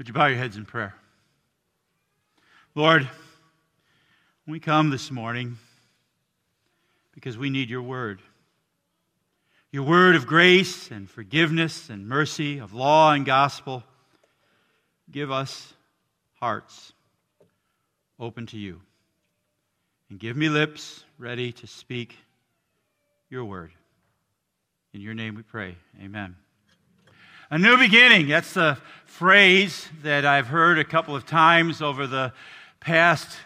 Would you bow your heads in prayer? Lord, we come this morning because we need your word. Your word of grace and forgiveness and mercy, of law and gospel. Give us hearts open to you. And give me lips ready to speak your word. In your name we pray. Amen. A new beginning. That's the phrase that I've heard a couple of times over the past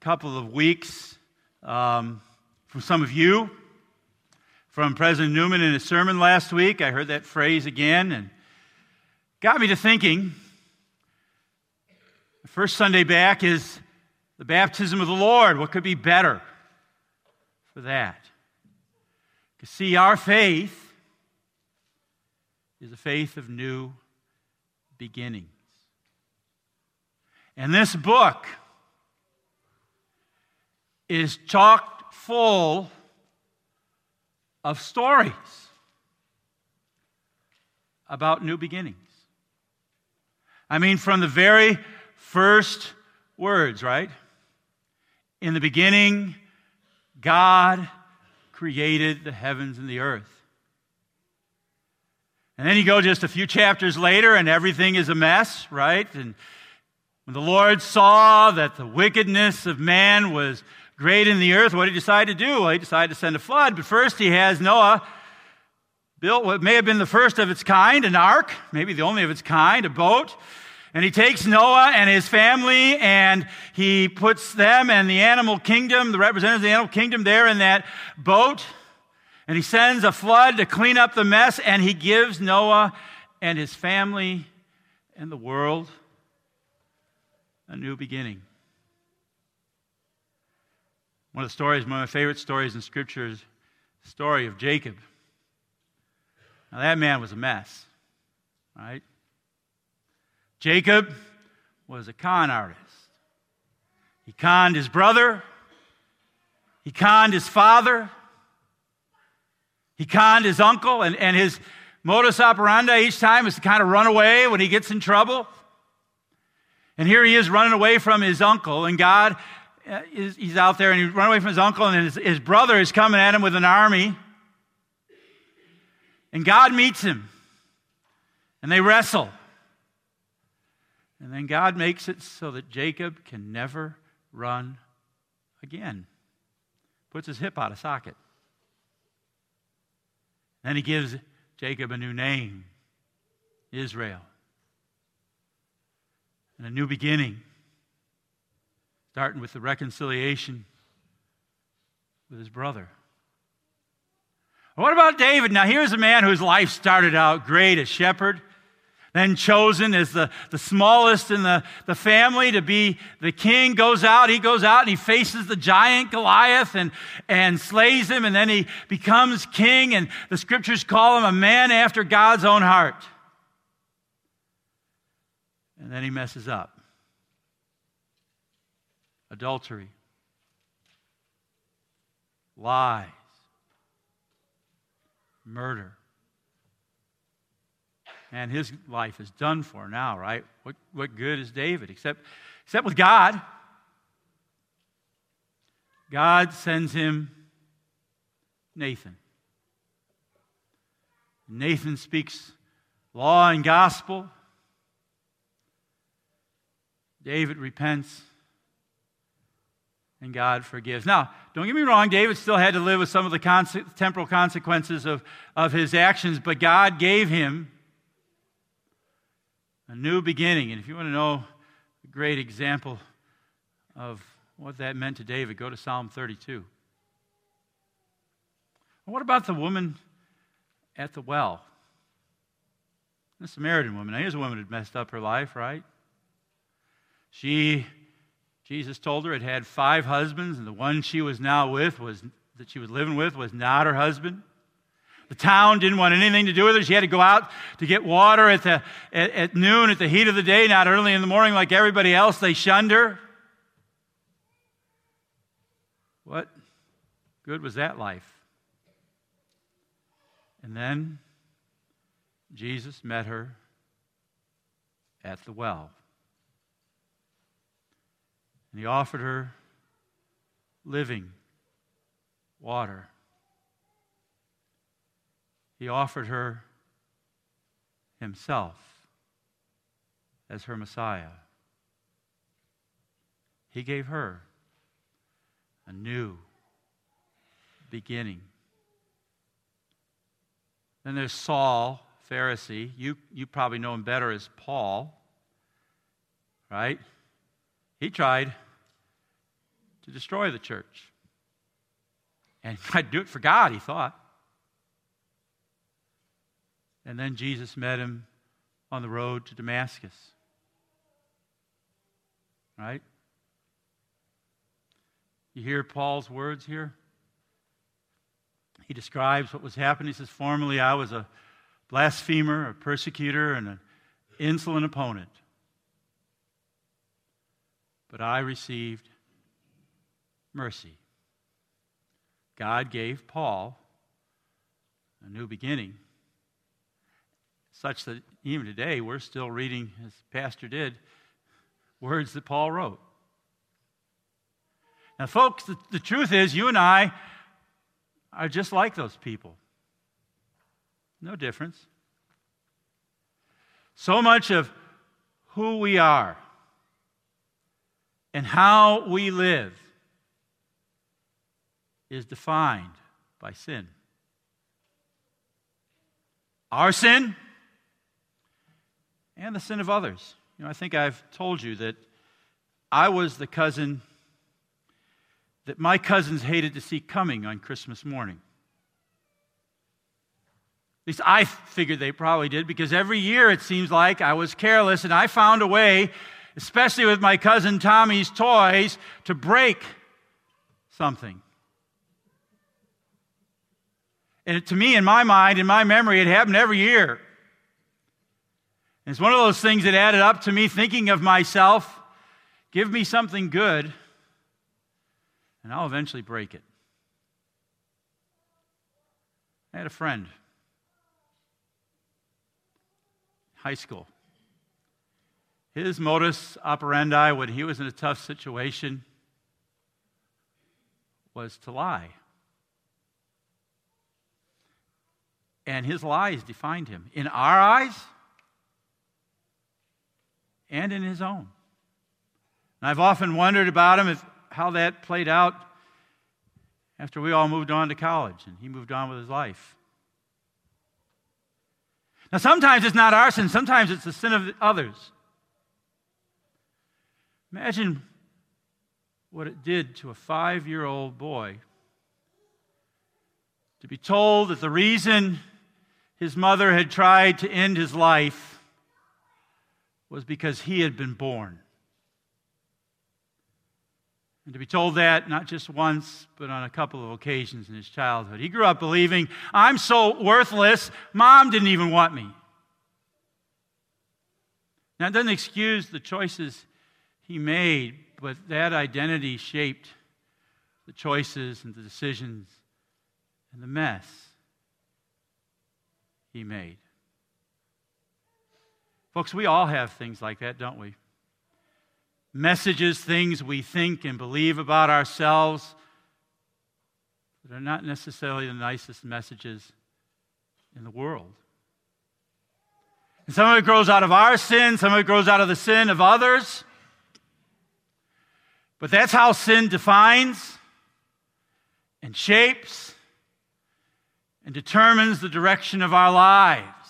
couple of weeks um, from some of you. From President Newman in his sermon last week, I heard that phrase again and got me to thinking. The first Sunday back is the baptism of the Lord. What could be better for that? To see our faith is a faith of new beginnings. And this book is chock full of stories about new beginnings. I mean, from the very first words, right? In the beginning, God created the heavens and the earth. And then you go just a few chapters later, and everything is a mess, right? And when the Lord saw that the wickedness of man was great in the earth, what did he decide to do? Well, he decided to send a flood. But first, he has Noah built what may have been the first of its kind, an ark, maybe the only of its kind, a boat. And he takes Noah and his family and he puts them and the animal kingdom, the representatives of the animal kingdom, there in that boat. And he sends a flood to clean up the mess, and he gives Noah and his family and the world a new beginning. One of the stories, one of my favorite stories in Scripture is the story of Jacob. Now, that man was a mess, right? Jacob was a con artist. He conned his brother, he conned his father, he conned his uncle, and, and his modus operandi each time is to kind of run away when he gets in trouble. And here he is running away from his uncle, and God uh, is he's out there and he's run away from his uncle, and his, his brother is coming at him with an army. And God meets him, and they wrestle. And then God makes it so that Jacob can never run again. Puts his hip out of socket. Then he gives Jacob a new name Israel. And a new beginning, starting with the reconciliation with his brother. What about David? Now, here's a man whose life started out great as shepherd then chosen as the, the smallest in the, the family to be the king, goes out. He goes out and he faces the giant Goliath and, and slays him, and then he becomes king, and the scriptures call him a man after God's own heart. And then he messes up adultery, lies, murder and his life is done for now, right? What, what good is David? Except, except with God. God sends him Nathan. Nathan speaks law and gospel. David repents and God forgives. Now, don't get me wrong, David still had to live with some of the temporal consequences of, of his actions, but God gave him a new beginning. And if you want to know a great example of what that meant to David, go to Psalm 32. What about the woman at the well? The Samaritan woman. Now, here's a woman who had messed up her life, right? She, Jesus told her, had had five husbands, and the one she was now with was that she was living with was not her husband. The town didn't want anything to do with her. She had to go out to get water at, the, at, at noon, at the heat of the day, not early in the morning like everybody else. They shunned her. What good was that life? And then Jesus met her at the well. And he offered her living water. He offered her himself as her Messiah. He gave her a new beginning. Then there's Saul, Pharisee. You, you probably know him better as Paul, right? He tried to destroy the church. And I'd do it for God, he thought. And then Jesus met him on the road to Damascus. Right? You hear Paul's words here? He describes what was happening. He says, Formerly I was a blasphemer, a persecutor, and an insolent opponent. But I received mercy. God gave Paul a new beginning, such that even today we're still reading, as Pastor did, words that Paul wrote. Now, folks, the, the truth is, you and I are just like those people. No difference. So much of who we are and how we live is defined by sin. Our sin and the sin of others. You know, I think I've told you that I was the cousin that my cousins hated to see coming on Christmas morning. At least I figured they probably did because every year it seems like I was careless and I found a way, especially with my cousin Tommy's toys, to break something. And to me, in my mind, in my memory, it happened every year. It's one of those things that added up to me thinking of myself give me something good, and I'll eventually break it. I had a friend, high school. His modus operandi when he was in a tough situation was to lie. and his lies defined him in our eyes and in his own. And I've often wondered about him, if, how that played out after we all moved on to college and he moved on with his life. Now, sometimes it's not our sin, sometimes it's the sin of others. Imagine what it did to a five year old boy to be told that the reason his mother had tried to end his life was because he had been born. And to be told that not just once, but on a couple of occasions in his childhood. He grew up believing, I'm so worthless, mom didn't even want me. Now, it doesn't excuse the choices he made, but that identity shaped the choices and the decisions and the mess he made. Folks, we all have things like that, don't we? Messages, things we think and believe about ourselves that are not necessarily the nicest messages in the world. And some of it grows out of our sin, some of it grows out of the sin of others. But that's how sin defines and shapes and determines the direction of our lives.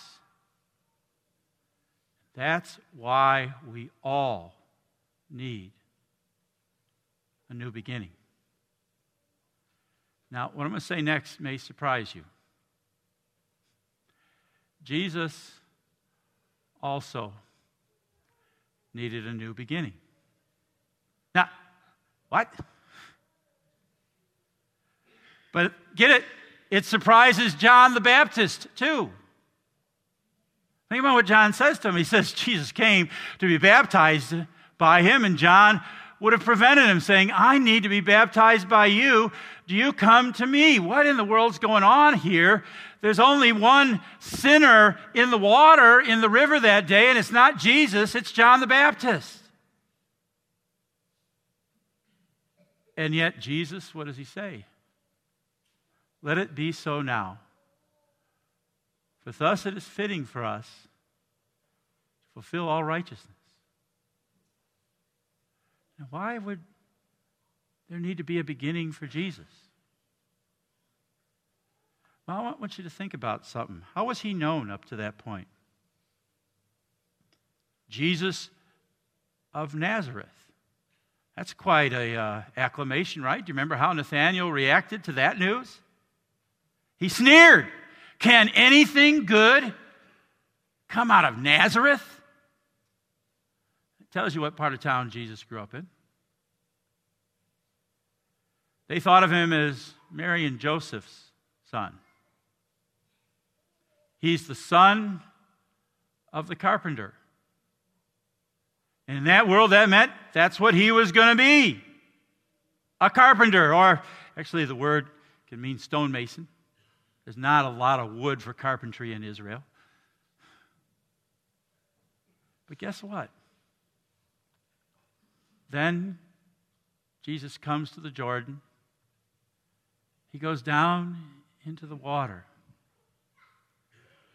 That's why we all need a new beginning. Now, what I'm going to say next may surprise you. Jesus also needed a new beginning. Now, what? But get it? It surprises John the Baptist, too. Think about what John says to him. He says Jesus came to be baptized by him, and John would have prevented him saying, I need to be baptized by you. Do you come to me? What in the world's going on here? There's only one sinner in the water in the river that day, and it's not Jesus, it's John the Baptist. And yet, Jesus, what does he say? Let it be so now. For thus it is fitting for us to fulfill all righteousness. Now, why would there need to be a beginning for Jesus? Well, I want you to think about something. How was he known up to that point? Jesus of Nazareth. That's quite a uh, acclamation, right? Do you remember how Nathanael reacted to that news? He sneered. Can anything good come out of Nazareth? It tells you what part of town Jesus grew up in. They thought of him as Mary and Joseph's son. He's the son of the carpenter. And in that world, that meant that's what he was going to be a carpenter, or actually, the word can mean stonemason. There's not a lot of wood for carpentry in Israel. But guess what? Then Jesus comes to the Jordan. He goes down into the water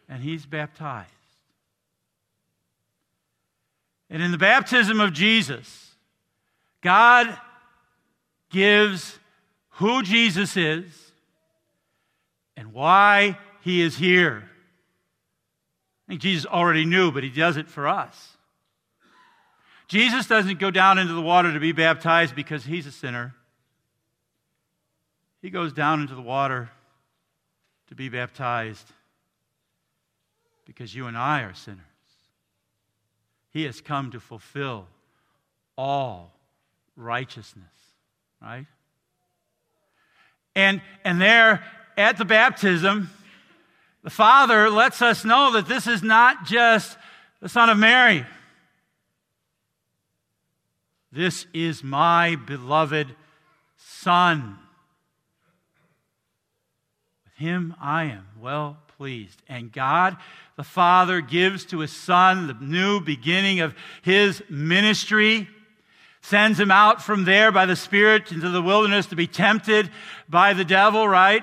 and he's baptized. And in the baptism of Jesus, God gives who Jesus is and why he is here. I think Jesus already knew, but he does it for us. Jesus doesn't go down into the water to be baptized because he's a sinner. He goes down into the water to be baptized because you and I are sinners. He has come to fulfill all righteousness, right? And, and there at the baptism, the Father lets us know that this is not just the Son of Mary. This is my beloved Son. With him I am well pleased. And God the Father gives to his Son the new beginning of his ministry, sends him out from there by the Spirit into the wilderness to be tempted by the devil, right?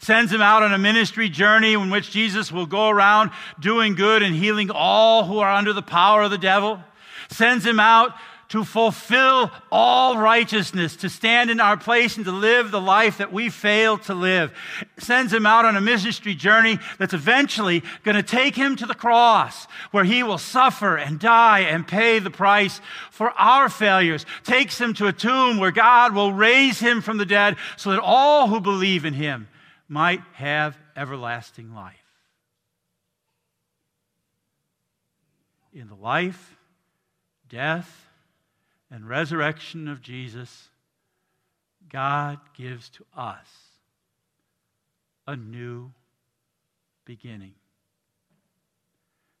Sends him out on a ministry journey in which Jesus will go around doing good and healing all who are under the power of the devil. Sends him out to fulfill all righteousness, to stand in our place and to live the life that we fail to live. Sends him out on a ministry journey that's eventually going to take him to the cross, where he will suffer and die and pay the price for our failures. Takes him to a tomb where God will raise him from the dead so that all who believe in him might have everlasting life. In the life, death, and resurrection of Jesus, God gives to us a new beginning.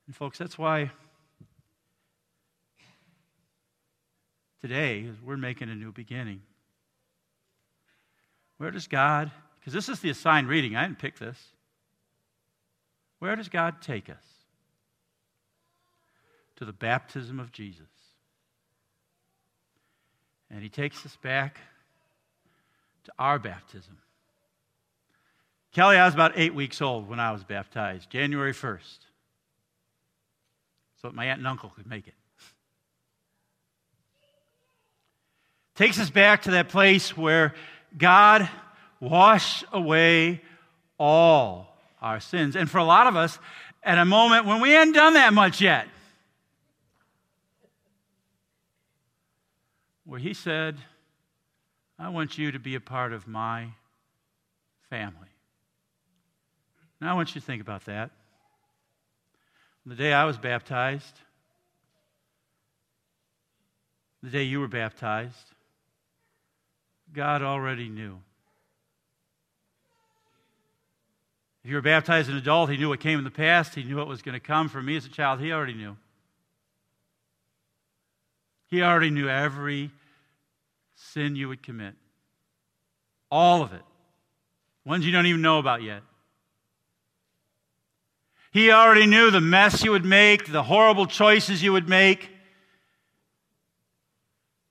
And, folks, that's why today, we're making a new beginning, where does God, because this is the assigned reading, I didn't pick this. Where does God take us? To the baptism of Jesus. And he takes us back to our baptism. Kelly, I was about eight weeks old when I was baptized, January 1st. So that my aunt and uncle could make it. Takes us back to that place where God washed away all our sins. And for a lot of us, at a moment when we hadn't done that much yet, where he said, I want you to be a part of my family. Now I want you to think about that. The day I was baptized, the day you were baptized, God already knew. If you were baptized as an adult, He knew what came in the past. He knew what was going to come. For me as a child, He already knew. He already knew every sin you would commit. All of it. Ones you don't even know about yet. He already knew the mess you would make, the horrible choices you would make.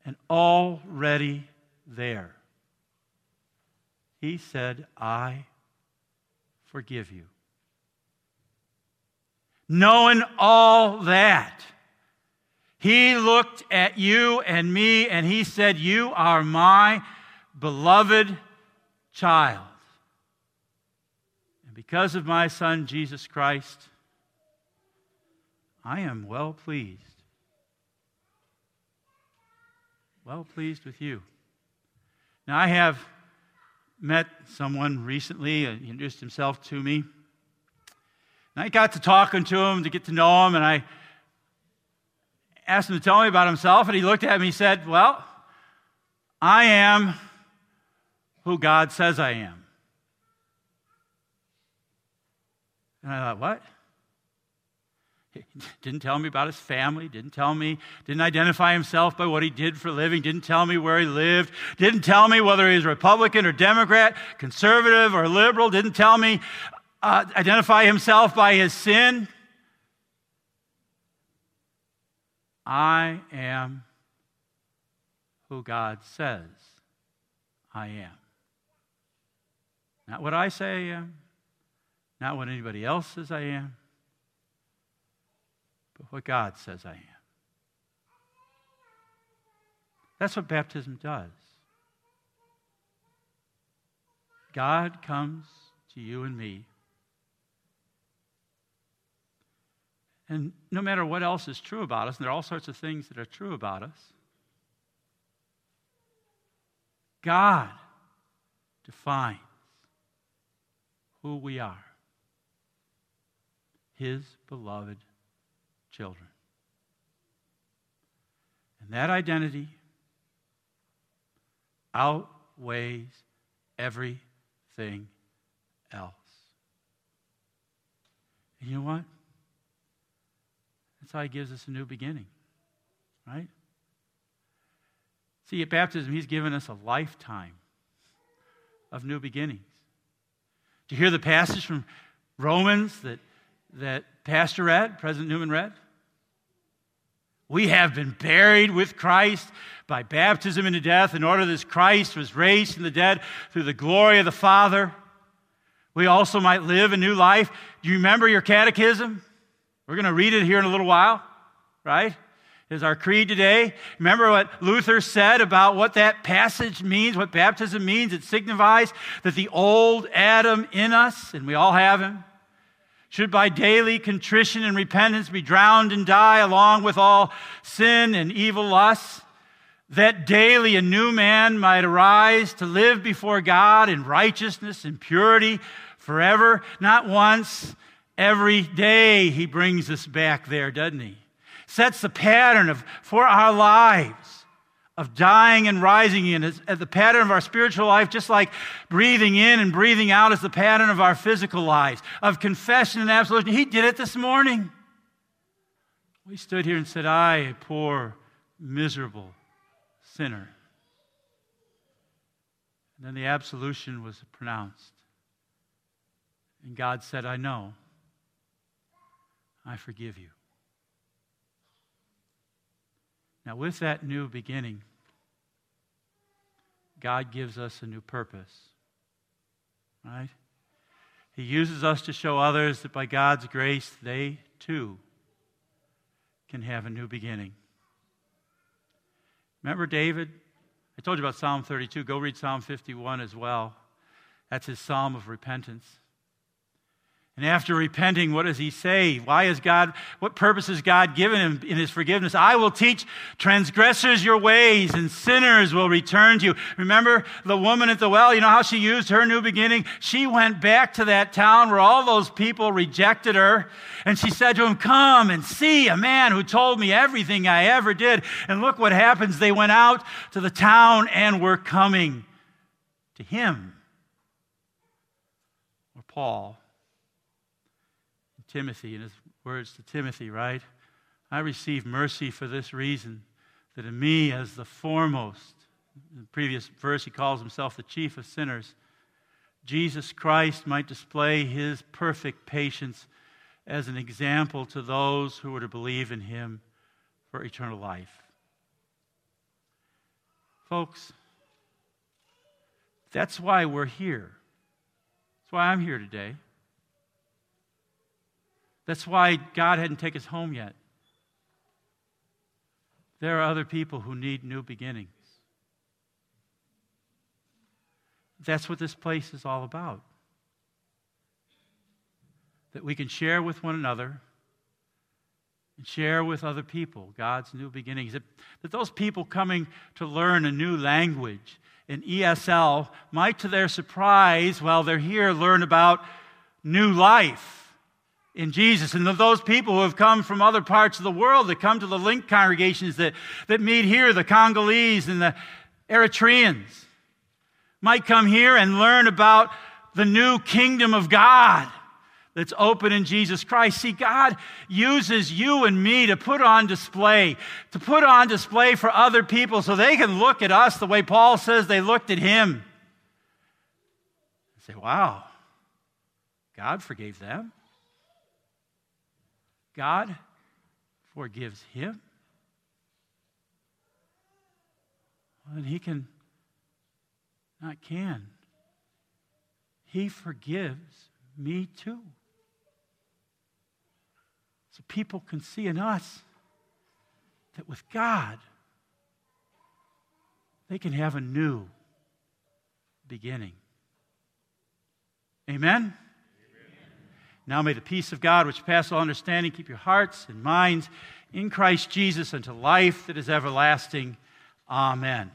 And already there, he said, I forgive you. Knowing all that, he looked at you and me and he said, You are my beloved child. And because of my son, Jesus Christ, I am well pleased. Well pleased with you. Now, I have met someone recently, uh, introduced himself to me. And I got to talking to him to get to know him, and I asked him to tell me about himself, and he looked at me and said, Well, I am who God says I am. And I thought, What? Didn't tell me about his family, didn't tell me, didn't identify himself by what he did for a living, didn't tell me where he lived, didn't tell me whether he was Republican or Democrat, conservative or liberal, didn't tell me, uh, identify himself by his sin. I am who God says I am. Not what I say I am, not what anybody else says I am but what God says I am. That's what baptism does. God comes to you and me. And no matter what else is true about us, and there are all sorts of things that are true about us, God defines who we are His beloved children. And that identity outweighs everything else. And you know what? That's how he gives us a new beginning, right? See, at baptism, he's given us a lifetime of new beginnings. Do you hear the passage from Romans that, that Pastor read, President Newman read? We have been buried with Christ by baptism into death in order that Christ was raised from the dead through the glory of the Father. We also might live a new life. Do you remember your catechism? We're going to read it here in a little while, right? Is our creed today. Remember what Luther said about what that passage means, what baptism means? It signifies that the old Adam in us, and we all have him, should by daily contrition and repentance be drowned and die along with all sin and evil lusts, that daily a new man might arise to live before God in righteousness and purity forever. Not once, every day he brings us back there, doesn't he? Sets the pattern of, for our lives of dying and rising in is the pattern of our spiritual life, just like breathing in and breathing out is the pattern of our physical lives, of confession and absolution. He did it this morning. We stood here and said, I, a poor, miserable sinner. And then the absolution was pronounced. And God said, I know. I forgive you. Now, with that new beginning, God gives us a new purpose. Right? He uses us to show others that by God's grace, they too can have a new beginning. Remember David? I told you about Psalm 32. Go read Psalm 51 as well. That's his psalm of repentance. And after repenting, what does he say? Why is God, what purpose has God given him in his forgiveness? I will teach transgressors your ways and sinners will return to you. Remember the woman at the well? You know how she used her new beginning? She went back to that town where all those people rejected her. And she said to him, Come and see a man who told me everything I ever did. And look what happens. They went out to the town and were coming to him. Or Paul Timothy in his words to Timothy, right? I receive mercy for this reason that in me, as the foremost, in the previous verse, he calls himself the chief of sinners, Jesus Christ might display his perfect patience as an example to those who were to believe in him for eternal life. Folks, that's why we're here. That's why I'm here today. That's why God hadn't taken us home yet. There are other people who need new beginnings. That's what this place is all about. That we can share with one another and share with other people God's new beginnings. That, that those people coming to learn a new language in ESL might, to their surprise, while they're here, learn about new life in Jesus. And those people who have come from other parts of the world that come to the link congregations that, that meet here, the Congolese and the Eritreans, might come here and learn about the new kingdom of God that's open in Jesus Christ. See, God uses you and me to put on display, to put on display for other people so they can look at us the way Paul says they looked at him. And say, wow, God forgave them. God forgives him. And he can, not can, he forgives me too. So people can see in us that with God, they can have a new beginning. Amen? Now may the peace of God, which passes all understanding, keep your hearts and minds in Christ Jesus unto life that is everlasting. Amen.